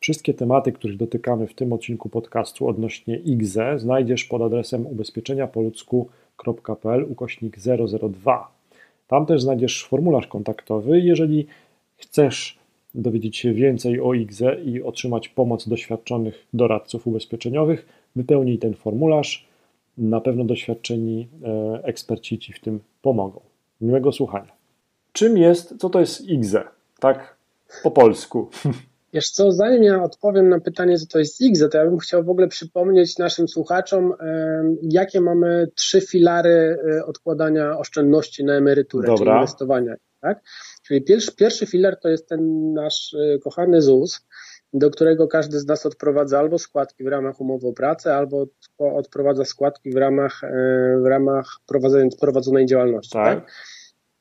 Wszystkie tematy, których dotykamy w tym odcinku podcastu odnośnie IGZE znajdziesz pod adresem ubezpieczeniapoludzku.pl ukośnik 002. Tam też znajdziesz formularz kontaktowy. Jeżeli chcesz dowiedzieć się więcej o IGZE i otrzymać pomoc doświadczonych doradców ubezpieczeniowych, wypełnij ten formularz. Na pewno doświadczeni e, eksperci Ci w tym pomogą. Miłego słuchania. Czym jest, co to jest IGZE? Tak po polsku. Wiesz co, zanim ja odpowiem na pytanie, co to jest IGZE, to ja bym chciał w ogóle przypomnieć naszym słuchaczom, jakie mamy trzy filary e, odkładania oszczędności na emeryturę, Dobra. czyli inwestowania. Tak? Czyli pierwszy, pierwszy filar to jest ten nasz e, kochany ZUS, do którego każdy z nas odprowadza albo składki w ramach umowy o pracę, albo odprowadza składki w ramach, e, w ramach prowadzonej działalności. Tak? tak?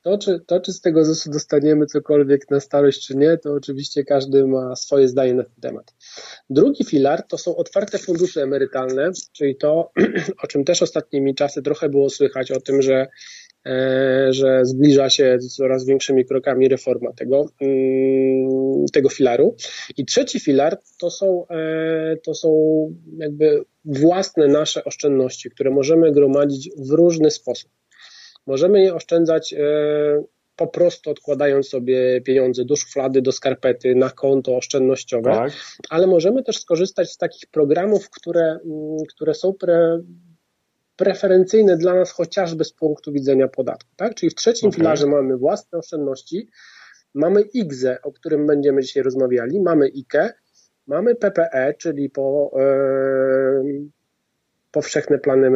To czy, to, czy z tego ZUS-u dostaniemy cokolwiek na starość, czy nie, to oczywiście każdy ma swoje zdanie na ten temat. Drugi filar to są otwarte fundusze emerytalne, czyli to, o czym też ostatnimi czasy trochę było słychać, o tym, że e, że zbliża się coraz większymi krokami reforma tego, mm, tego filaru. I trzeci filar to są, e, to są jakby własne nasze oszczędności, które możemy gromadzić w różny sposób. Możemy je oszczędzać e, po prostu odkładając sobie pieniądze do szuflady, do skarpety, na konto oszczędnościowe, tak. ale możemy też skorzystać z takich programów, które, mm, które są pre, preferencyjne dla nas chociażby z punktu widzenia podatku. Tak? Czyli w trzecim okay. filarze mamy własne oszczędności, mamy IGZE, o którym będziemy dzisiaj rozmawiali, mamy IKE, mamy PPE, czyli po, e, powszechne plany,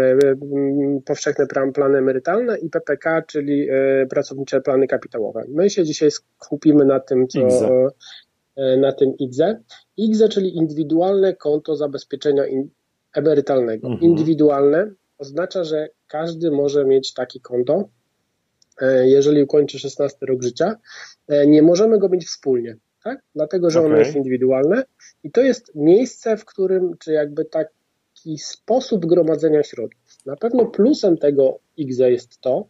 powszechne plany emerytalne i PPK, czyli e, pracownicze plany kapitałowe. My się dzisiaj skupimy na tym, co. E, na tym IGZE. IGZE, czyli indywidualne konto zabezpieczenia emerytalnego. Mhm. Indywidualne oznacza, że każdy może mieć takie konto, e, jeżeli ukończy 16 rok życia. Nie możemy go mieć wspólnie, tak? dlatego że okay. ono jest indywidualne i to jest miejsce, w którym, czy jakby tak taki sposób gromadzenia środków. Na pewno plusem tego IGZE jest to,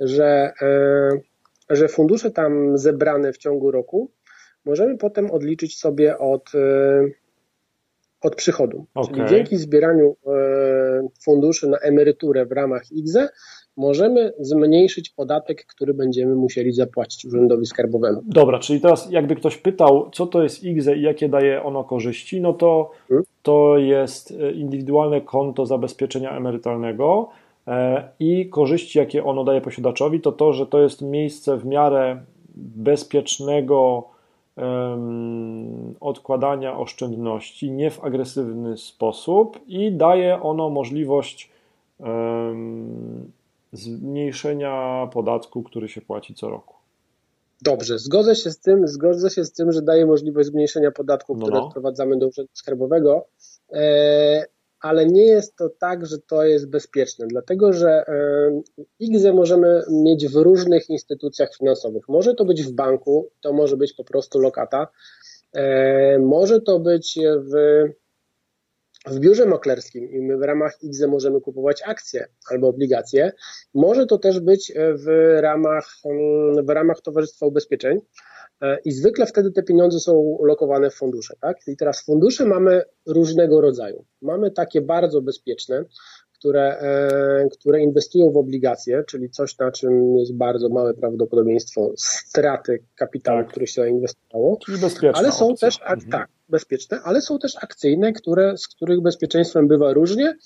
że, e, że fundusze tam zebrane w ciągu roku możemy potem odliczyć sobie od, e, od przychodu. Okay. Czyli dzięki zbieraniu e, funduszy na emeryturę w ramach IGZE możemy zmniejszyć podatek, który będziemy musieli zapłacić Urzędowi Skarbowemu. Dobra, czyli teraz jakby ktoś pytał, co to jest IGZE i jakie daje ono korzyści, no to hmm? to jest e, indywidualne konto zabezpieczenia emerytalnego e, i korzyści, jakie ono daje posiadaczowi, to to, że to jest miejsce w miarę bezpiecznego um, odkładania oszczędności, nie w agresywny sposób i daje ono możliwość um, zmniejszenia podatku, który się płaci co roku. Dobrze, zgodzę się z tym, zgodzę się z tym, że daje możliwość zmniejszenia podatku, no, który no. wprowadzamy do Urzędu Skarbowego, e, ale nie jest to tak, że to jest bezpieczne, dlatego że IGZE możemy mieć w różnych instytucjach finansowych. Może to być w banku, to może być po prostu lokata, e, może to być w w biurze maklerskim i my w ramach IGZE możemy kupować akcje albo obligacje. Może to też być w ramach, mm, w ramach Towarzystwa Ubezpieczeń e, i zwykle wtedy te pieniądze są lokowane w fundusze. Tak? I teraz fundusze mamy różnego rodzaju. Mamy takie bardzo bezpieczne, które, e, które inwestują w obligacje, czyli coś, na czym jest bardzo małe prawdopodobieństwo straty kapitału, tak. który się zainwestowało. Czyli bezpieczne. Ale są opcja. też, mhm. tak, bezpieczne, ale są też akcyjne, które, z których bezpieczeństwem bywa różnie,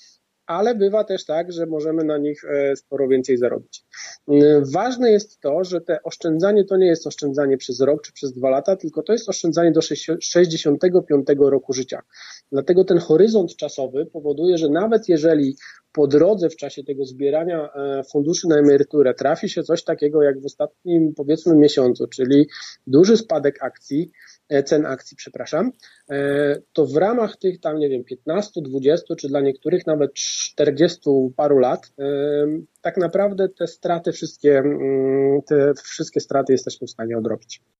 ale bywa też tak, że możemy na nich e, sporo więcej zarobić. Mm, ważne jest to, że te oszczędzanie to nie jest oszczędzanie przez rok czy przez dwa lata, tylko to jest oszczędzanie do 65 roku życia. Dlatego ten horyzont czasowy powoduje, że nawet jeżeli po drodze w czasie tego zbierania e, funduszy na emeryturę trafi się coś takiego jak w ostatnim powiedzmy miesiącu, czyli duży spadek akcji, e, cen akcji, przepraszam, e, to w ramach tych tam, nie wiem, 15, 20 czy dla niektórych nawet 40 paru lat, tak naprawdę te straty wszystkie, mm, te wszystkie straty jesteśmy w stanie odrobić.